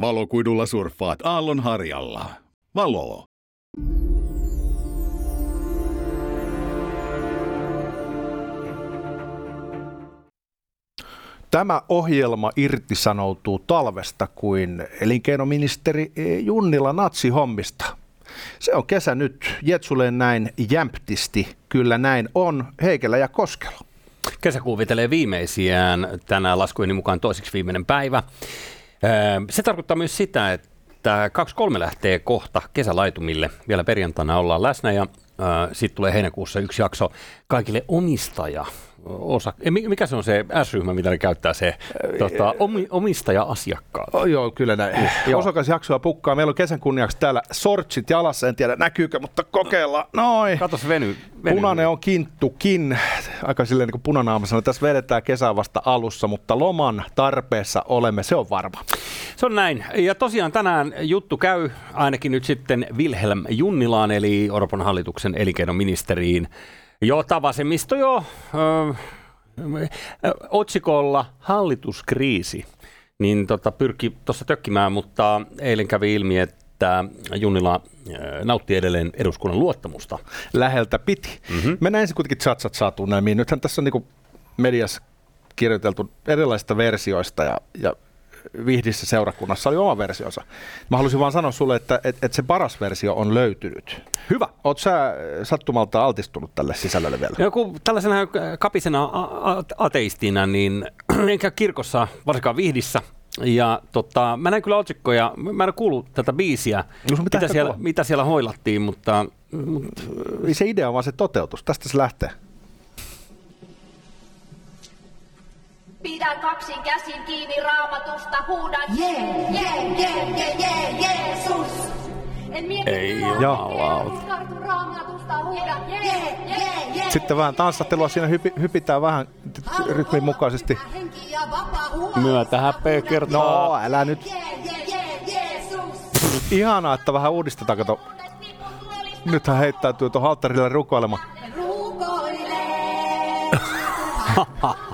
Valokuidulla surffaat aallonharjalla. Valo. Tämä ohjelma irtisanoutuu talvesta kuin elinkeinoministeri Junnila natsihommista. Se on kesä nyt. Jetsuleen näin jämptisti. Kyllä näin on. Heikelä ja Koskelo. Kesä kuvitelee viimeisiään tänään laskujen mukaan toiseksi viimeinen päivä. Se tarkoittaa myös sitä, että 2.3 lähtee kohta kesälaitumille. Vielä perjantaina ollaan läsnä ja sitten tulee heinäkuussa yksi jakso kaikille omistaja osa, mikä se on se S-ryhmä, mitä ne käyttää, se tota, omi, omistaja-asiakkaat? Oh, joo, kyllä näin. Uh, Osakasjaksoa pukkaa. Meillä on kesän kunniaksi täällä sortsit jalassa, en tiedä näkyykö, mutta kokeillaan. Noin. Katos veny. veny. Punainen on kinttukin, aika silleen niin kuin punanaamassa. Tässä vedetään kesää vasta alussa, mutta loman tarpeessa olemme, se on varma. Se on näin. Ja tosiaan tänään juttu käy ainakin nyt sitten Wilhelm Junnilaan, eli Orpon hallituksen elinkeinoministeriin jota vasemmisto jo ö, otsikolla hallituskriisi niin tota, pyrki tuossa tökkimään, mutta eilen kävi ilmi, että Junnila nautti edelleen eduskunnan luottamusta. Läheltä piti. Mm-hmm. Mennään ensin kuitenkin chatsat saatuun näin. Nythän tässä on niin mediassa kirjoiteltu erilaisista versioista ja, ja Vihdissä seurakunnassa oli oma versionsa. Mä halusin vaan sanoa sulle, että, että, että se paras versio on löytynyt. Hyvä. Oot sä sattumalta altistunut tälle sisällölle vielä? Kun tällaisena kapisena ateistina, niin enkä kirkossa, varsinkaan Vihdissä, ja tota, mä näin kyllä otsikkoja, mä en kuullut tätä biisiä, no, mitä, siellä, mitä siellä hoilattiin, mutta... mutta... Se idea on vaan se toteutus, tästä se lähtee. Pidän kaksin käsin kiinni raamatusta, huudan jee, jee, jee, jee, jee, Jeesus. En mieti, Ei jumalauta. Sitten vähän tanssattelua siinä hypi, hypitään vähän rytmin mukaisesti. Myötä häpeä kertaa. No, älä nyt. Ihanaa, että vähän uudistetaan, kato. Nythän heittäytyy tuohon alttarille rukoilemaan.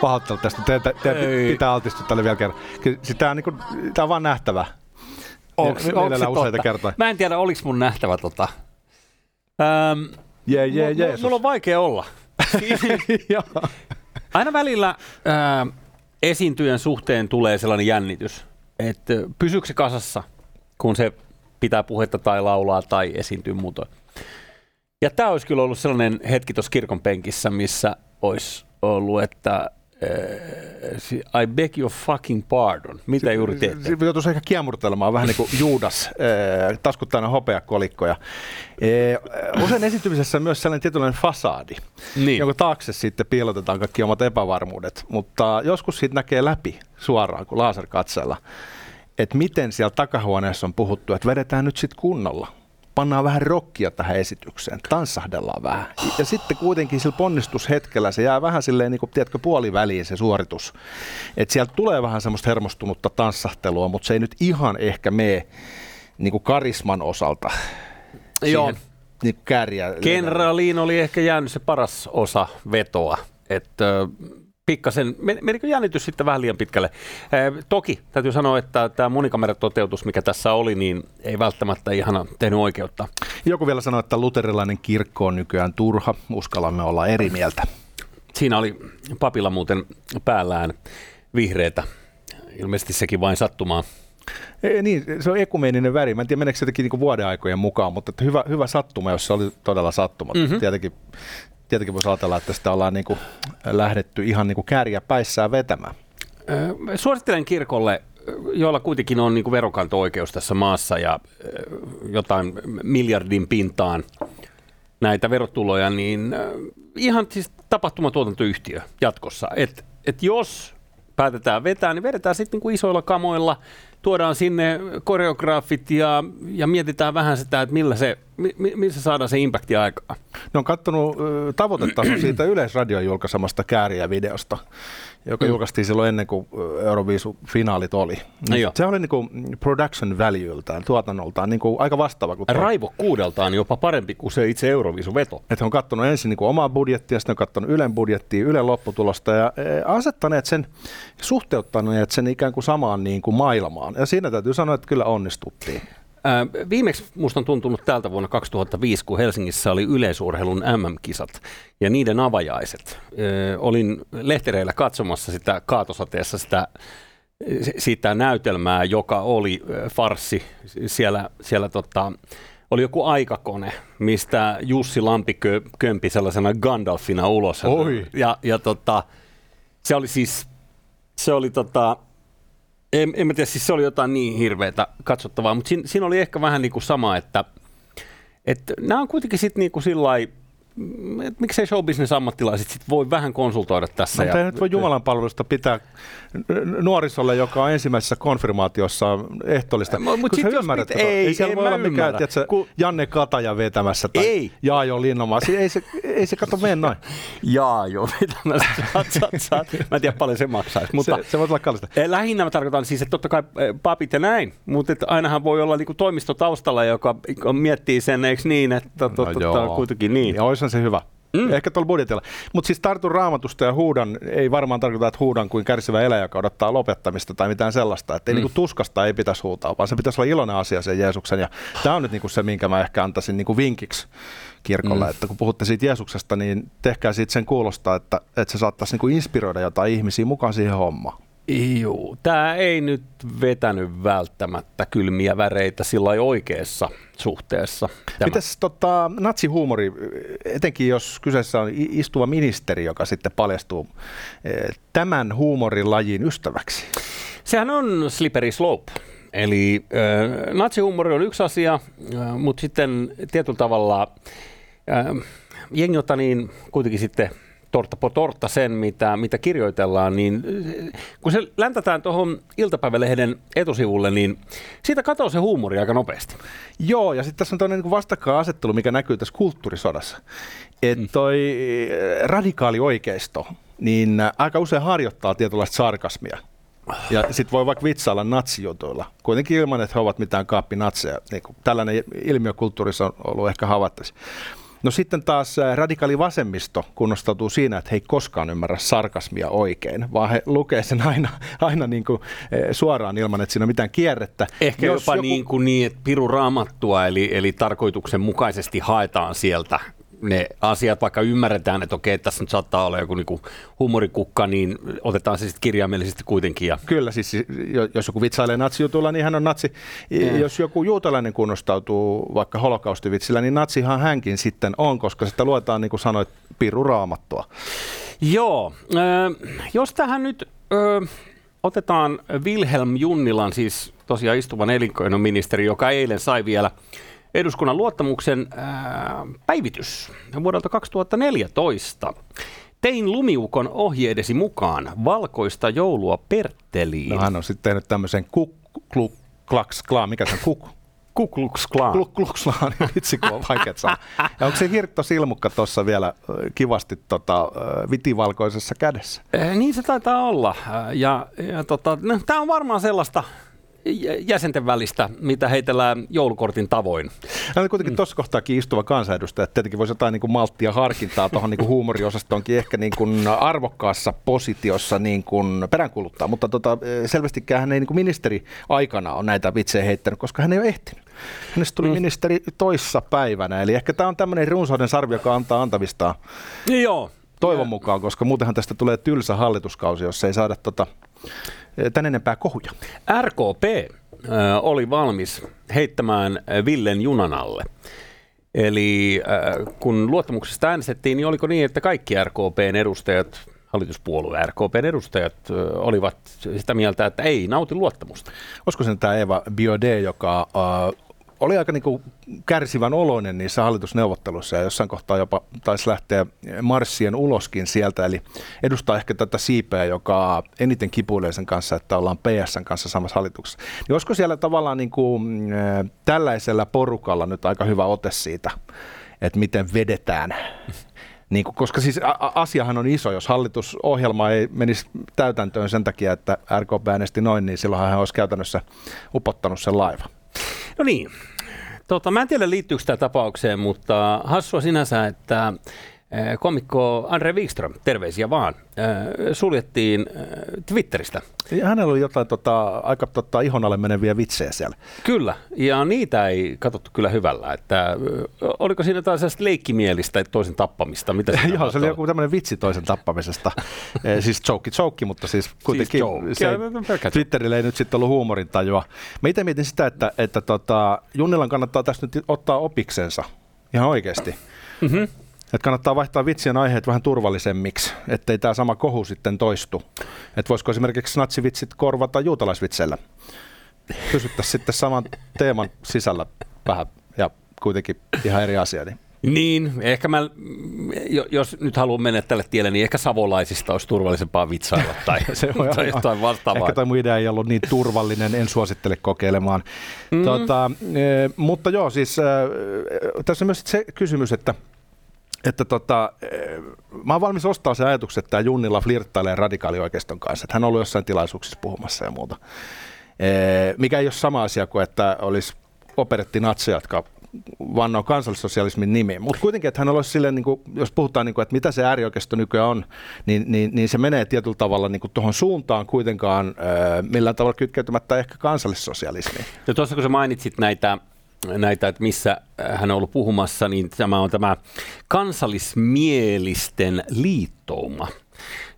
Pahoittelu tästä. Te, te, te pitää altistua tälle vielä kerran. Tämä on, niin kuin, tämä on vaan nähtävä. Onko se useita kertoja. Mä en tiedä, oliko mun nähtävä tota. Ähm, yeah, yeah, yeah, mulla on vaikea olla. Aina välillä esiintyjen suhteen tulee sellainen jännitys, että pysyykö se kasassa, kun se pitää puhetta tai laulaa tai esiintyy muutoin. Ja tämä olisi kyllä ollut sellainen hetki tuossa kirkon penkissä, missä olisi ollut, että I beg your fucking pardon. Mitä juuri teette? Se joutuisi ehkä kiemurtelemaan vähän niin kuin Juudas, taskuttaina hopeakolikkoja. Usein esiintymisessä on myös sellainen tietynlainen fasaadi, niin. jonka taakse sitten piilotetaan kaikki omat epävarmuudet. Mutta joskus siitä näkee läpi suoraan, kun laserkatseella, että miten siellä takahuoneessa on puhuttu, että vedetään nyt sitten kunnolla pannaan vähän rokkia tähän esitykseen, tanssahdellaan vähän. Ja sitten kuitenkin sillä ponnistushetkellä se jää vähän silleen, niin kuin, tiedätkö, puoliväliin se suoritus. Että sieltä tulee vähän semmoista hermostunutta tanssahtelua, mutta se ei nyt ihan ehkä mene niin kuin karisman osalta Joo. niin kärjää. Kenraaliin oli ehkä jäänyt se paras osa vetoa. Että pikkasen, menikö jännitys sitten vähän liian pitkälle? Eh, toki täytyy sanoa, että tämä monikameratoteutus, mikä tässä oli, niin ei välttämättä ihan tehnyt oikeutta. Joku vielä sanoi, että luterilainen kirkko on nykyään turha, uskallamme olla eri mieltä. Siinä oli papilla muuten päällään vihreitä, ilmeisesti sekin vain sattumaa. Ei, niin, se on ekumeeninen väri. Mä en tiedä, meneekö se jotenkin niin vuodeaikojen mukaan, mutta että hyvä, hyvä sattuma, jos se oli todella sattuma. Mm-hmm. Tietenkin tietenkin voisi ajatella, että sitä ollaan niin kuin lähdetty ihan niin kuin kääriä päissään vetämään. Suosittelen kirkolle, jolla kuitenkin on niin kuin verokanto-oikeus tässä maassa ja jotain miljardin pintaan näitä verotuloja, niin ihan siis tapahtumatuotantoyhtiö jatkossa. Et, et jos päätetään vetää, niin vedetään sitten niin isoilla kamoilla, tuodaan sinne koreograafit ja, ja mietitään vähän sitä, että millä se, mi, missä saadaan se impakti aikaa. Ne on kattonut tavoitetason siitä Yleisradion julkaisemasta kääriä videosta joka mm. julkaistiin silloin ennen kuin Euroviisu-finaalit oli. No se oli niin kuin production valueltaan, tuotannoltaan niin kuin aika vastaava. Kuin kuudeltaan jopa parempi kuin se itse Euroviisu-veto. Että on katsonut ensin niin kuin omaa budjettia, sitten on katsonut Ylen budjettia, Ylen lopputulosta ja e, asettaneet sen, suhteuttaneet sen ikään kuin samaan niin kuin maailmaan. Ja siinä täytyy sanoa, että kyllä onnistuttiin. Viimeksi minusta on tuntunut tältä vuonna 2005, kun Helsingissä oli yleisurheilun MM-kisat ja niiden avajaiset. Olin lehtereillä katsomassa sitä kaatosateessa sitä, sitä näytelmää, joka oli farsi. Siellä, siellä tota, oli joku aikakone, mistä Jussi Lampi kömpi sellaisena Gandalfina ulos. Oi. Ja, ja tota, se oli siis, se oli tota, en, en mä tiedä, siis se oli jotain niin hirveätä katsottavaa, mutta siinä, siinä oli ehkä vähän niin kuin sama, että, että nämä on kuitenkin sitten niin kuin sillä miksei showbusiness-ammattilaiset sit voi vähän konsultoida tässä. No, ja... nyt voi Jumalan palvelusta pitää nuorisolle, joka on ensimmäisessä konfirmaatiossa ehtoollista. Mutta sit ymmärrät, pitä, ei, ei siellä voi olla mikään tiedätkö, Ku... Janne Kataja vetämässä tai ei. Jaajo Linnomaa. Ei se, ei se kato mene noin. Jaajo vetämässä. Saat, saat, saat. Mä en tiedä paljon se maksaisi. Mutta se, se voi olla kallista. Eh, lähinnä mä tarkoitan siis, että totta kai eh, papit ja näin, mutta ainahan voi olla niinku toimisto taustalla, joka miettii sen, eikö niin, että no, to, to, to, kuitenkin niin. Ja on se hyvä. Mm. Ehkä tuolla budjetilla. Mutta siis tartun raamatusta ja huudan, ei varmaan tarkoita, että huudan kuin kärsivä eläjä, joka odottaa lopettamista tai mitään sellaista. Että mm. niinku tuskasta ei pitäisi huutaa, vaan se pitäisi olla iloinen asia sen Jeesuksen. Ja tämä on nyt niinku se, minkä mä ehkä antaisin niinku vinkiksi kirkolle. Mm. Että kun puhutte siitä Jeesuksesta, niin tehkää siitä sen kuulostaa, että, että se saattaisi niinku inspiroida jotain ihmisiä mukaan siihen hommaan. Joo, tämä ei nyt vetänyt välttämättä kylmiä väreitä sillä oikeassa suhteessa. Mitäs tota, natsihuumori, etenkin jos kyseessä on istuva ministeri, joka sitten paljastuu eh, tämän huumorilajin ystäväksi? Sehän on slippery slope. Eli äh, natsihuumori on yksi asia, äh, mutta sitten tietyllä tavalla äh, jengi niin kuitenkin sitten torta po torta sen, mitä, mitä kirjoitellaan, niin kun se läntätään tuohon iltapäivälehden etusivulle, niin siitä katoaa se huumori aika nopeasti. Joo, ja sitten tässä on toinen niin vastakkainasettelu, mikä näkyy tässä kulttuurisodassa. Että mm. toi mm. radikaali oikeisto, niin aika usein harjoittaa tietynlaista sarkasmia. Ja sitten voi vaikka vitsailla natsijutuilla, kuitenkin ilman, että he ovat mitään kaappinatseja. Niin tällainen ilmiö kulttuurissa on ollut ehkä havaittavissa. No sitten taas radikaali vasemmisto kunnostautuu siinä, että he ei koskaan ymmärrä sarkasmia oikein, vaan he lukee sen aina, aina niin kuin suoraan ilman, että siinä on mitään kierrettä. Ehkä Jos jopa joku... niin, kuin niin, että piru raamattua, eli, eli tarkoituksenmukaisesti haetaan sieltä ne asiat, vaikka ymmärretään, että okei, tässä nyt saattaa olla joku niinku humorikukka, niin otetaan se sitten kirjaimellisesti kuitenkin. Ja... Kyllä, siis jos joku vitsailee natsijutulla, niin hän on natsi. Mm. Jos joku juutalainen kunnostautuu vaikka holokaustivitsillä, niin natsihan hänkin sitten on, koska sitä luetaan, niin kuin sanoit, piru raamattua. Joo, äh, jos tähän nyt äh, otetaan Wilhelm Junnilan, siis tosiaan istuvan elinkeinoministeri, joka eilen sai vielä – eduskunnan luottamuksen ää, päivitys vuodelta 2014. Tein lumiukon ohjeidesi mukaan valkoista joulua Pertteliin. No hän on sitten tehnyt tämmöisen kuk, kluk, klaks, kla, mikä se on, kuk, Kukluks Klan. Kukluks Klan, vitsi kun on vaikea Ja onko se Hirtto Silmukka tuossa vielä kivasti tota, vitivalkoisessa kädessä? Eh, niin se taitaa olla. Ja, ja tota, no, tämä on varmaan sellaista jäsenten välistä, mitä heitellään joulukortin tavoin. Hän on kuitenkin mm. tuossa kohtaa istuva kansanedustaja, että tietenkin voisi jotain niin kuin malttia harkintaa tuohon niin huumoriosastoonkin ehkä niin kuin arvokkaassa positiossa niin kuin peräänkuluttaa, mutta tota, selvästikään hän ei niin kuin ministeri aikana ole näitä vitsejä heittänyt, koska hän ei ole ehtinyt. Hänestä tuli mm. ministeri toissa päivänä, eli ehkä tämä on tämmöinen runsauden sarvi, joka antaa antavistaan. Joo. Toivon mukaan, koska muutenhan tästä tulee tylsä hallituskausi, jos ei saada tota, tän enempää kohuja. RKP oli valmis heittämään Villen junan alle. Eli kun luottamuksesta äänestettiin, niin oliko niin, että kaikki RKPn edustajat, hallituspuolue RKPn edustajat olivat sitä mieltä, että ei nauti luottamusta? Olisiko se tämä Eva Biode, joka oli aika niin kuin kärsivän oloinen niissä hallitusneuvotteluissa ja jossain kohtaa jopa taisi lähteä marssien uloskin sieltä, eli edustaa ehkä tätä siipeä, joka eniten kipuilee sen kanssa, että ollaan PSN kanssa samassa hallituksessa. Niin olisiko siellä tavallaan niin kuin, äh, tällaisella porukalla nyt aika hyvä ote siitä, että miten vedetään niin kuin, koska siis a- asiahan on iso, jos hallitusohjelma ei menisi täytäntöön sen takia, että RKP äänesti noin, niin silloinhan hän olisi käytännössä upottanut sen laiva. No niin. Tota, mä en tiedä liittyykö tämä tapaukseen, mutta hassua sinänsä, että komikko Andre Wikström, terveisiä vaan, eh, suljettiin eh, Twitteristä. Ja hänellä oli jotain tota, aika tota, ihon alle meneviä vitsejä siellä. Kyllä, ja niitä ei katsottu kyllä hyvällä. Että, oliko siinä jotain sellaista leikkimielistä toisen tappamista? Mitä Joo, se oli joku tämmöinen vitsi toisen tappamisesta. siis joke, joke, mutta siis kuitenkin siis se ei, Twitterille ei nyt sitten ollut huumorintajua. Mä itse mietin sitä, että, että tota, Junnilan kannattaa tässä nyt ottaa opiksensa ihan oikeasti. Mm-hmm. Että kannattaa vaihtaa vitsien aiheet vähän turvallisemmiksi, ettei tämä sama kohu sitten toistu. Että voisiko esimerkiksi natsivitsit korvata juutalaisvitseillä? Pysyttäisiin sitten saman teeman sisällä vähän ja kuitenkin ihan eri asia. Niin. Niin, ehkä mä, jos nyt haluan mennä tälle tielle, niin ehkä savolaisista olisi turvallisempaa vitsailla tai, se on tai jotain vastaavaa. Ehkä mun idea ei ollut niin turvallinen, en suosittele kokeilemaan. Mm. Tota, e, mutta joo, siis e, tässä on myös se kysymys, että että tota, eh, mä oon valmis ostaa se ajatuksen, että tämä Junnilla flirttailee radikaalioikeiston kanssa, että hän on ollut jossain tilaisuuksissa puhumassa ja muuta. Eh, mikä ei ole sama asia kuin, että olisi operetti natseja, jotka vannoo kansallissosialismin nimi. Mutta kuitenkin, että hän olisi silleen, niin kuin, jos puhutaan, niin kuin, että mitä se äärioikeisto nykyään on, niin, niin, niin se menee tietyllä tavalla niin tuohon suuntaan kuitenkaan äh, millään tavalla kytkeytymättä ehkä kansallissosialismiin. Ja tuossa kun sä mainitsit näitä näitä, että missä hän on ollut puhumassa, niin tämä on tämä kansallismielisten liittouma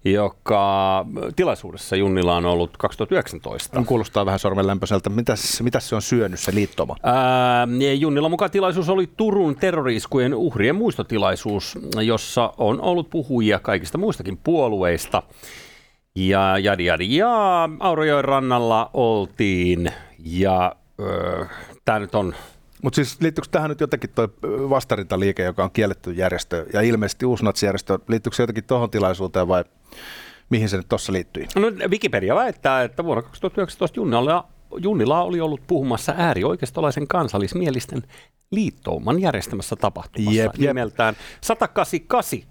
joka tilaisuudessa Junnilla on ollut 2019. Kuulostaa vähän sormenlämpöiseltä. Mitäs, mitäs se on syönyt se liittoma? Ää, Junnilla mukaan tilaisuus oli Turun terroriskujen uhrien muistotilaisuus, jossa on ollut puhujia kaikista muistakin puolueista. Ja jadi jadi ja Aurojoen rannalla oltiin ja öö, tämä nyt on mutta siis liittyykö tähän nyt jotenkin tuo vastarintaliike, joka on kielletty järjestö ja ilmeisesti uusnatsijärjestö, liittyykö se jotenkin tuohon tilaisuuteen vai mihin se nyt tuossa liittyi? No Wikipedia väittää, että vuonna 2019 Junnila, Junnila oli ollut puhumassa äärioikeistolaisen kansallismielisten liittouman järjestämässä tapahtumassa jep, jep. nimeltään 188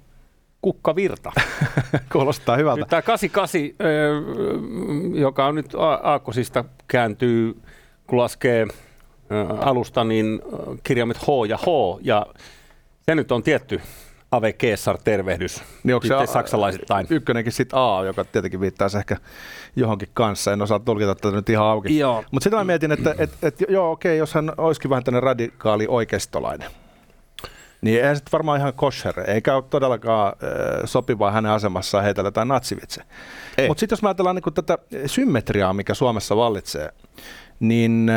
Kukka Virta. Kuulostaa hyvältä. Nyt tämä 88, joka on nyt Aakkosista kääntyy, kun laskee alusta, niin kirjaimet H ja H, ja se nyt on tietty Ave Keesar tervehdys. Niin onko se saksalaisittain? Ykkönenkin sitten A, joka tietenkin viittaa ehkä johonkin kanssa. En osaa tulkita tätä nyt ihan auki. Mutta sitten mä mietin, että et, et, joo okei, jos hän olisikin vähän tämmöinen radikaali oikeistolainen, niin ei sitten varmaan ihan kosher, eikä ole todellakaan sopivaa hänen asemassaan heitellä jotain natsivitse. Mutta sitten jos mä ajatellaan niin tätä symmetriaa, mikä Suomessa vallitsee, niin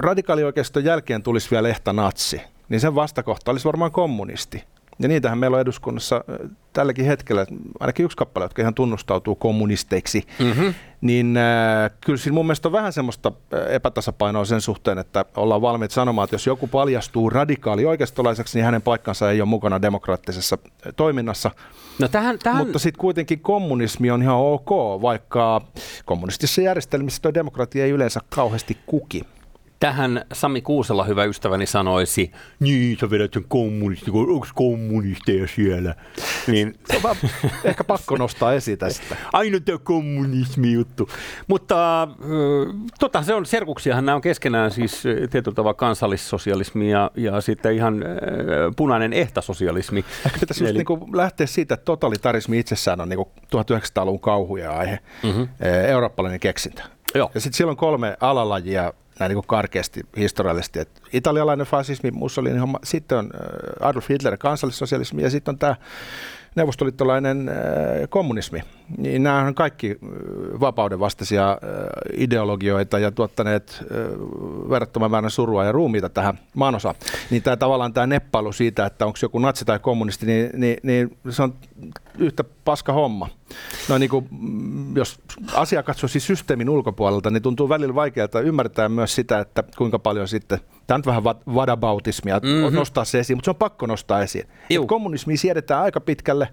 radikaalioikeiston jälkeen tulisi vielä lehtä natsi, niin sen vastakohta olisi varmaan kommunisti. Ja niitähän meillä on eduskunnassa tälläkin hetkellä, ainakin yksi kappale, jotka ihan tunnustautuu kommunisteiksi, mm-hmm. niin äh, kyllä siinä mun mielestä on vähän semmoista epätasapainoa sen suhteen, että ollaan valmiit sanomaan, että jos joku paljastuu radikaali oikeistolaiseksi, niin hänen paikkansa ei ole mukana demokraattisessa toiminnassa. No tähän, tähän... Mutta sitten kuitenkin kommunismi on ihan ok, vaikka kommunistisissa järjestelmissä tuo demokratia ei yleensä kauheasti kuki tähän Sami Kuusela, hyvä ystäväni, sanoisi, niin sä vedät sen kommunisti, onko kommunisteja siellä? Niin, se on vaan ehkä pakko nostaa esiin tästä. Aina tämä kommunismi juttu. Mutta tota, se on, serkuksiahan nämä on keskenään siis tietyllä tavalla kansallissosialismi ja, ja sitten ihan äh, punainen ehtasosialismi. Ehkä pitäisi Eli... just niin lähteä siitä, että totalitarismi itsessään on niin 1900-luvun kauhuja aihe, mm-hmm. eurooppalainen keksintö. Joo. Ja sitten siellä on kolme alalajia, näin niin karkeasti historiallisesti, että italialainen fasismi, Mussolini homma, sitten on äh, Adolf Hitler kansallissosialismi ja sitten on tämä neuvostoliittolainen äh, kommunismi. Niin nämä on kaikki äh, vapauden vastaisia ideologioita ja tuottaneet verrattoman määrän surua ja ruumiita tähän maanosaan. Niin tämä tavallaan tämä neppailu siitä, että onko joku natsi tai kommunisti, niin, niin, niin se on yhtä paska homma. No niin kuin jos asia katsoisi systeemin ulkopuolelta, niin tuntuu välillä vaikealta ymmärtää myös sitä, että kuinka paljon sitten, tämä on vähän vadabautismia, mm-hmm. nostaa se esiin, mutta se on pakko nostaa esiin. Kommunismi siedetään aika pitkälle,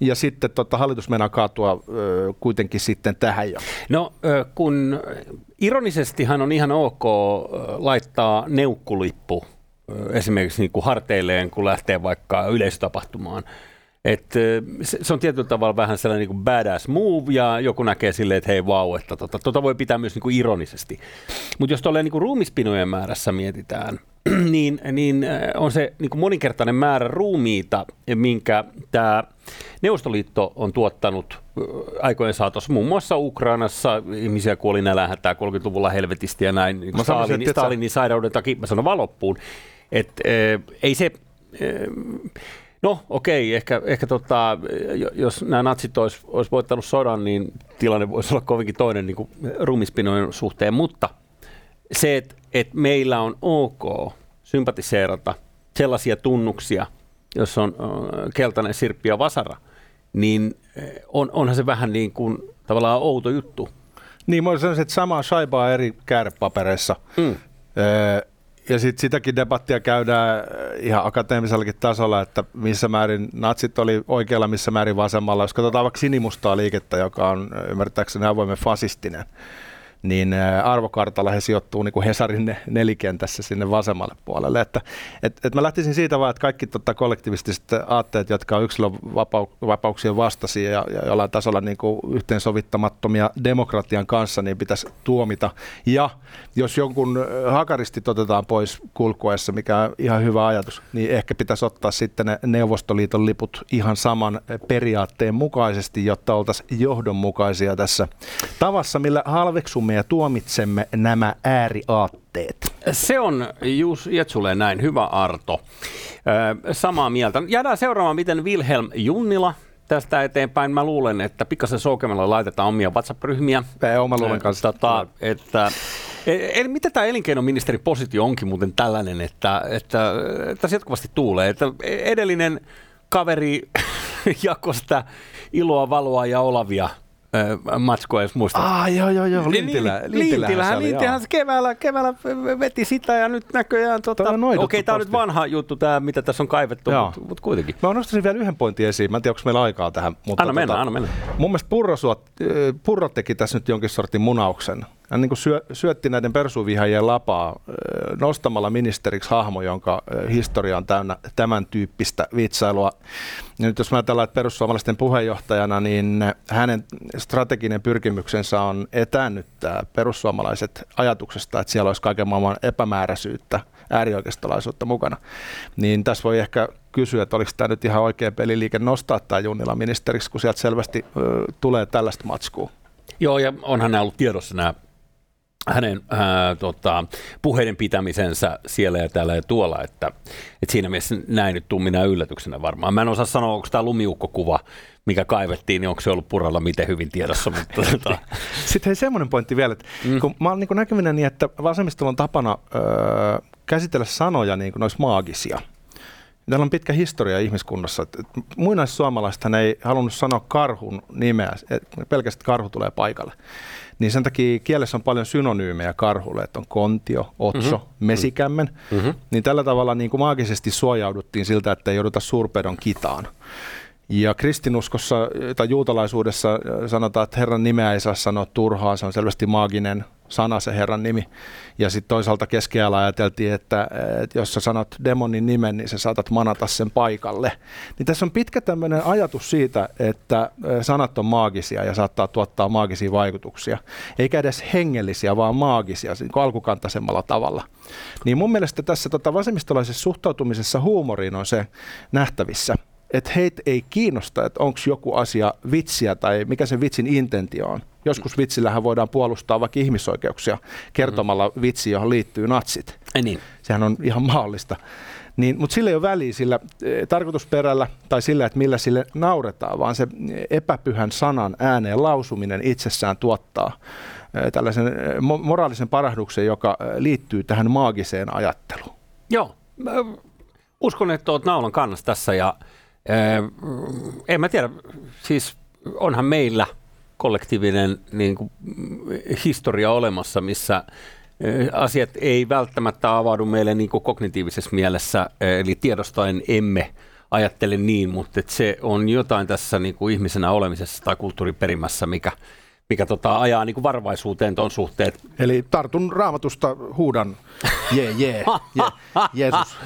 ja sitten tota, hallitus meinaa kaatua ö, kuitenkin sitten tähän jo. No kun ironisestihan on ihan ok laittaa neukkulippu esimerkiksi niin kuin harteilleen, kun lähtee vaikka yleisötapahtumaan. Et, se on tietyllä tavalla vähän sellainen niin badass move ja joku näkee silleen, että hei vau, wow, että tota, tota voi pitää myös niin kuin ironisesti. Mutta jos tuolla niin ruumispinojen määrässä mietitään, niin, niin on se niin kuin moninkertainen määrä ruumiita, minkä tämä Neuvostoliitto on tuottanut aikojen saatossa, muun muassa Ukrainassa ihmisiä kuoli nälähätää 30-luvulla helvetisti ja näin, niin Stalinin, Stalinin sairauden takia, mä sanon valoppuun, että ei se, No okei, ehkä, ehkä tota, jos nämä natsit olisi, olisi voittanut sodan, niin tilanne voisi olla kovinkin toinen niin ruumispinojen suhteen, mutta se, että et meillä on ok sympatiseerata sellaisia tunnuksia, jos on keltainen sirppi ja vasara, niin on, onhan se vähän niin kuin tavallaan outo juttu. Niin, mä sanoisin, että samaa saibaa eri käärepapereissa. Mm ja sitten sitäkin debattia käydään äh, ihan akateemisellakin tasolla, että missä määrin natsit oli oikealla, missä määrin vasemmalla. Jos katsotaan vaikka sinimustaa liikettä, joka on äh, ymmärtääkseni avoimen fasistinen, niin arvokartalla he sijoittuu niin kuin Hesarin nelikentässä sinne vasemmalle puolelle. Että, et, et mä lähtisin siitä vaan, että kaikki tota, kollektivistiset aatteet, jotka on yksilön vapau- vapauksien vastaisia ja, ja jollain tasolla niin kuin yhteensovittamattomia demokratian kanssa, niin pitäisi tuomita. Ja jos jonkun hakaristit otetaan pois kulkuessa, mikä on ihan hyvä ajatus, niin ehkä pitäisi ottaa sitten ne Neuvostoliiton liput ihan saman periaatteen mukaisesti, jotta oltaisiin johdonmukaisia tässä tavassa, millä halveksumme tuomitsemme ja tuomitsemme nämä ääriaatteet. Se on Jus Jetsulle näin. Hyvä Arto. samaa mieltä. Jäädään seuraamaan, miten Wilhelm Junnila tästä eteenpäin. Mä luulen, että pikkasen soukemalla laitetaan omia WhatsApp-ryhmiä. Oma luulen kanssa. Tota, että, Eli mitä tämä elinkeinoministerin positio onkin muuten tällainen, että, että tässä jatkuvasti tuulee, että edellinen kaveri jakoi sitä iloa, valoa ja olavia matskoa, jos muistat. Ah, joo, joo, joo, Lintilä. Niin, Lintilähän, Lintilähän se keväällä, keväällä veti sitä ja nyt näköjään, tota, okei, okay, tämä on nyt vanha juttu, tämä, mitä tässä on kaivettu, mutta mut kuitenkin. Mä nostaisin vielä yhden pointin esiin, mä en tiedä, onko meillä aikaa tähän. Mutta anna tota, mennä, anna mennä. Mun mielestä Purro, Purro teki tässä nyt jonkin sortin munauksen. Hän niin syö, syötti näiden persuvihajien lapaa nostamalla ministeriksi hahmo, jonka historia on täynnä tämän tyyppistä vitsailua. Ja nyt jos mä ajatellaan, että perussuomalaisten puheenjohtajana, niin hänen strateginen pyrkimyksensä on etäännyttää perussuomalaiset ajatuksesta, että siellä olisi kaiken maailman epämääräisyyttä, äärioikeistolaisuutta mukana. Niin tässä voi ehkä kysyä, että oliko tämä nyt ihan oikea peliliike nostaa tämä Junnila ministeriksi, kun sieltä selvästi ö, tulee tällaista matskua. Joo, ja onhan nämä ollut tiedossa nämä hänen ää, tota, puheiden pitämisensä siellä ja täällä ja tuolla, että, että siinä mielessä näin nyt tuu minä yllätyksenä varmaan. Mä en osaa sanoa, onko tämä lumiukkokuva, mikä kaivettiin, niin onko se ollut puralla miten hyvin tiedossa. Mutta, tota. Sitten hei semmoinen pointti vielä, että mm. kun mä olen niin näkevinä niin, että vasemmistolla on tapana öö, käsitellä sanoja niin kuin ne olisi maagisia. Täällä on pitkä historia ihmiskunnassa. Muinaissuomalaisethan ei halunnut sanoa karhun nimeä, pelkästään karhu tulee paikalle. Niin sen takia kielessä on paljon synonyymejä karhulle, että on kontio, otso, mm-hmm. mesikämmen. Mm-hmm. Niin tällä tavalla niin kuin maagisesti suojauduttiin siltä, että ei jouduta suurpedon kitaan. Ja kristinuskossa tai juutalaisuudessa sanotaan, että Herran nimeä ei saa sanoa turhaa, se on selvästi maaginen sana se Herran nimi. Ja sitten toisaalta keskiajalla ajateltiin, että, että jos sä sanot demonin nimen, niin sä saatat manata sen paikalle. Niin tässä on pitkä tämmöinen ajatus siitä, että sanat on maagisia ja saattaa tuottaa maagisia vaikutuksia. Eikä edes hengellisiä, vaan maagisia, niin alkukantaisemmalla tavalla. Niin mun mielestä tässä tota, vasemmistolaisessa suhtautumisessa huumoriin on se nähtävissä – että heitä ei kiinnosta, että onko joku asia vitsiä tai mikä sen vitsin intentio on. Joskus vitsillähän voidaan puolustaa vaikka ihmisoikeuksia kertomalla mm. vitsi, johon liittyy natsit. Ei niin. Sehän on ihan mahdollista. Niin, mutta sillä ei ole väliä sillä e, tarkoitusperällä tai sillä, että millä sille nauretaan, vaan se epäpyhän sanan ääneen lausuminen itsessään tuottaa e, tällaisen e, moraalisen parahduksen, joka liittyy tähän maagiseen ajatteluun. Joo, uskon, että olet naulan kannassa tässä ja en mä tiedä, siis onhan meillä kollektiivinen niin kuin, historia olemassa, missä asiat ei välttämättä avaudu meille niin kuin kognitiivisessa mielessä, eli tiedostaen emme ajattele niin, mutta että se on jotain tässä niin kuin ihmisenä olemisessa tai kulttuuriperimässä, mikä, mikä tota, ajaa niin kuin varovaisuuteen tuon suhteet. Eli tartun raamatusta, huudan, jee, jee, je, Jeesus.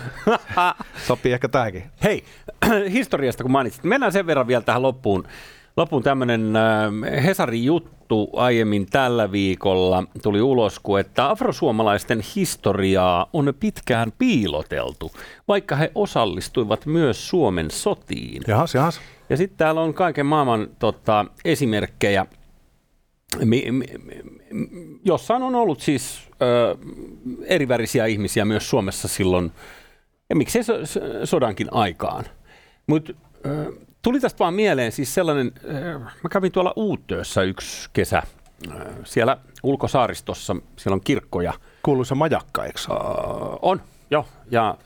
Sopii ehkä tämäkin. Hei, historiasta kun mainitsit, mennään sen verran vielä tähän loppuun. Loppuun tämmöinen äh, Hesarin juttu aiemmin tällä viikolla tuli ulos, että afrosuomalaisten historiaa on pitkään piiloteltu, vaikka he osallistuivat myös Suomen sotiin. Jahas, jahas. Ja sitten täällä on kaiken maailman tota, esimerkkejä, mi, mi, jossain on ollut siis ö, erivärisiä ihmisiä myös Suomessa silloin, ja miksei so, sodankin aikaan. Mutta tuli tästä vaan mieleen siis sellainen, mä kävin tuolla Uuttöössä yksi kesä, siellä ulkosaaristossa, siellä on kirkkoja. Kuuluisa majakka, eikö On, joo, ja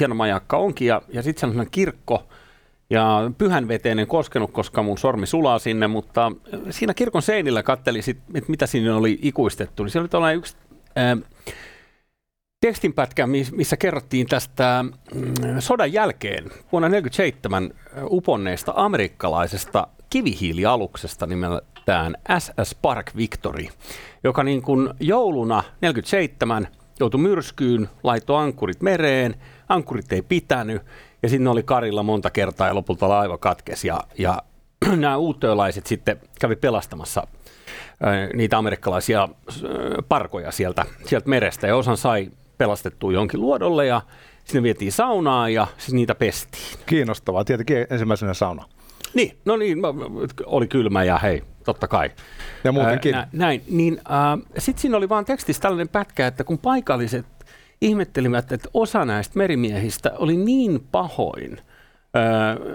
hieno majakka onkin, ja, ja sitten sellainen kirkko, ja pyhänveteinen koskenut, koska mun sormi sulaa sinne, mutta siinä kirkon seinillä katteli sit, että mitä sinne oli ikuistettu. Niin siellä oli yksi tekstinpätkä, missä kerrottiin tästä mm, sodan jälkeen vuonna 1947 uponneesta amerikkalaisesta kivihiilialuksesta nimeltään SS Park Victory, joka niin kuin jouluna 1947 joutui myrskyyn, laittoi ankkurit mereen, ankkurit ei pitänyt ja sinne oli Karilla monta kertaa ja lopulta laiva katkesi ja, ja nämä uuttöölaiset sitten kävi pelastamassa niitä amerikkalaisia parkoja sieltä, sieltä merestä ja osan sai pelastettua jonkin luodolle ja sinne vietiin saunaa ja siis niitä pestiin. Kiinnostavaa, tietenkin ensimmäisenä sauna. Niin, no niin, oli kylmä ja hei, totta kai. Ja muutenkin. Ää, näin, niin äh, sitten siinä oli vaan tekstissä tällainen pätkä, että kun paikalliset ihmettelivät, että osa näistä merimiehistä oli niin pahoin –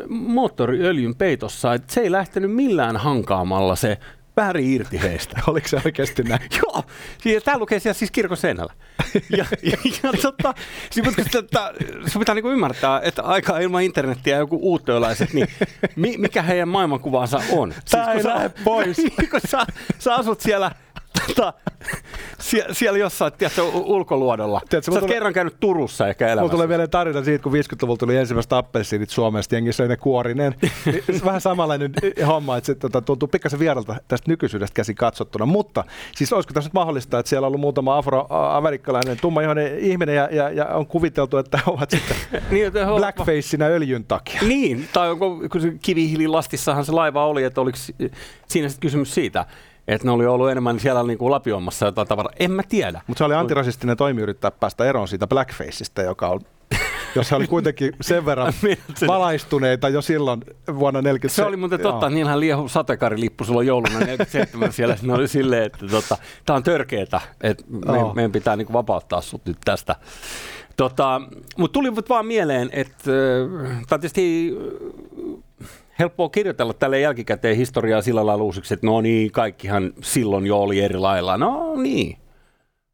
moottoriöljyn peitossa, että se ei lähtenyt millään hankaamalla se väri irti heistä. Oliko se oikeasti näin? Joo, tämä lukee siellä siis kirkon seinällä. ja, ja, ja tota, siis, että, se pitää niinku ymmärtää, että aika ilman internettiä ja joku uuttööläiset, niin mi, mikä heidän maailmankuvansa on. Tämä siis, ei lähde pois. kun sä, sä asut siellä tota, sie, siellä jossain tiedätkö, ulkoluodolla. Tiedätkö, Sä oot tulee, kerran käynyt Turussa ehkä elämässä. Mulla tulee vielä tarina siitä, kun 50-luvulla tuli ensimmäiset appelsiinit Suomesta, jengi söi ne kuorinen. Niin vähän samanlainen homma, että se tota, tuntuu pikkasen vieralta tästä nykyisyydestä käsin katsottuna. Mutta siis olisiko tässä nyt mahdollista, että siellä on ollut muutama afroamerikkalainen tummaihoinen ihminen ja, ja, ja, on kuviteltu, että ovat sitten niin, blackfaceina öljyn takia. Niin, tai onko kivihiililastissahan se laiva oli, että oliko siinä sitten kysymys siitä, että ne oli ollut enemmän siellä niin kuin lapioimassa jotain tavaraa. En mä tiedä. Mutta se oli antirasistinen toimi yrittää päästä eroon siitä blackfaceista, joka on jos he oli kuitenkin sen verran valaistuneita jo silloin vuonna 47. Se oli muuten totta, Joo. niinhän liehu sateenkaarilippu sulla jouluna 47 siellä. Ne oli silleen, että tota, tämä on törkeetä, että me, meidän pitää niinku vapauttaa sut nyt tästä. Tota, Mutta tuli vaan mieleen, että tämä tietysti helppoa kirjoitella tälle jälkikäteen historiaa sillä lailla uusiksi, että no niin, kaikkihan silloin jo oli eri lailla. No niin,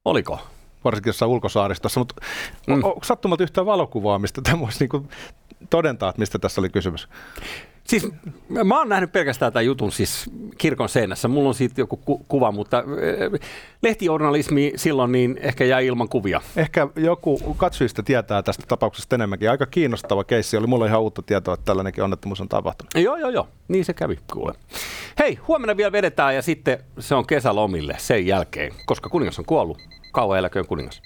oliko? Varsinkin jossain ulkosaaristossa, mutta mm. onko sattumalta yhtään valokuvaa, mistä tämä voisi niinku todentaa, että mistä tässä oli kysymys? Siis mä oon nähnyt pelkästään tämän jutun siis kirkon seinässä. Mulla on siitä joku ku- kuva, mutta äh, lehtijournalismi silloin niin ehkä jäi ilman kuvia. Ehkä joku katsojista tietää tästä tapauksesta enemmänkin. Aika kiinnostava keissi. Oli mulle ihan uutta tietoa, että tällainenkin onnettomuus on tapahtunut. Joo, joo, joo. Niin se kävi, kuule. Hei, huomenna vielä vedetään ja sitten se on kesälomille sen jälkeen, koska kuningas on kuollut. Kauan eläköön kuningas.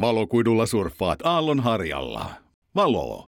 Valokuidulla surffaat aallonharjalla. Valo